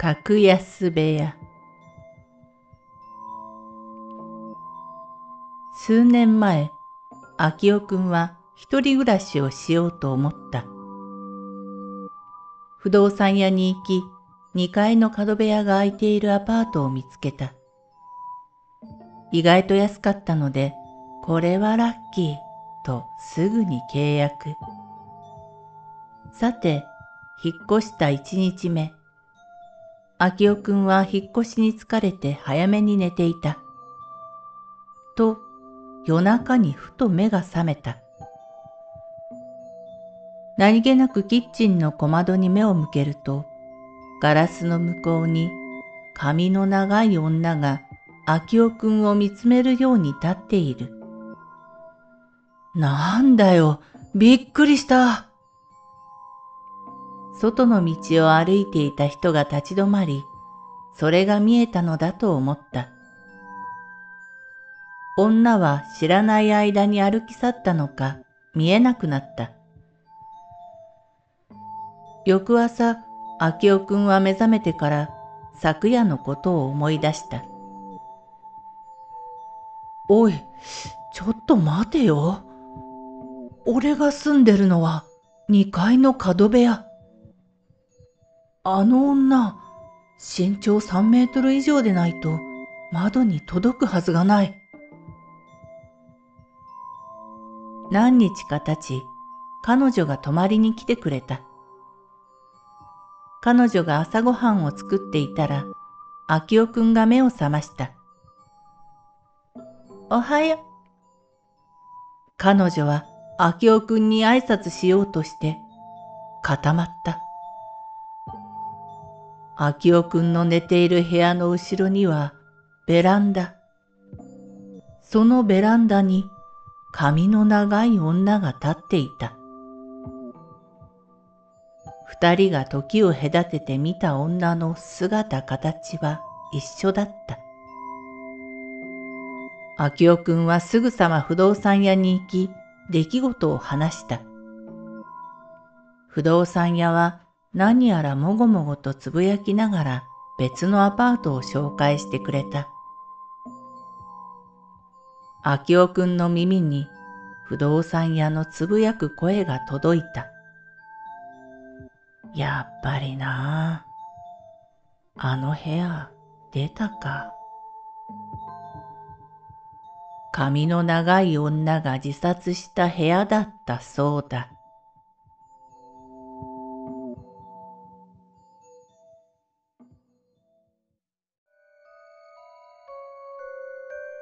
格安部屋。数年前昭夫くんは一人暮らしをしようと思った。不動産屋に行き2階の角部屋が空いているアパートを見つけた。意外と安かったのでこれはラッキーとすぐに契約。さて引っ越した1日目。秋夫くんは引っ越しに疲れて早めに寝ていた。と、夜中にふと目が覚めた。何気なくキッチンの小窓に目を向けると、ガラスの向こうに髪の長い女が秋夫くんを見つめるように立っている。なんだよ、びっくりした。外の道を歩いていた人が立ち止まり、それが見えたのだと思った。女は知らない間に歩き去ったのか見えなくなった。翌朝、明夫くんは目覚めてから昨夜のことを思い出した。おい、ちょっと待てよ。俺が住んでるのは2階の角部屋。あの女、身長3メートル以上でないと窓に届くはずがない。何日か経ち、彼女が泊まりに来てくれた。彼女が朝ごはんを作っていたら、秋夫くんが目を覚ました。おはよう。彼女は秋夫くんに挨拶しようとして固まった。秋夫くんの寝ている部屋の後ろにはベランダ。そのベランダに髪の長い女が立っていた。二人が時を隔てて見た女の姿形は一緒だった。秋夫くんはすぐさま不動産屋に行き、出来事を話した。不動産屋は何やらもごもごとつぶやきながら別のアパートを紹介してくれた。秋夫くんの耳に不動産屋のつぶやく声が届いた。やっぱりなあ。あの部屋出たか。髪の長い女が自殺した部屋だったそうだ。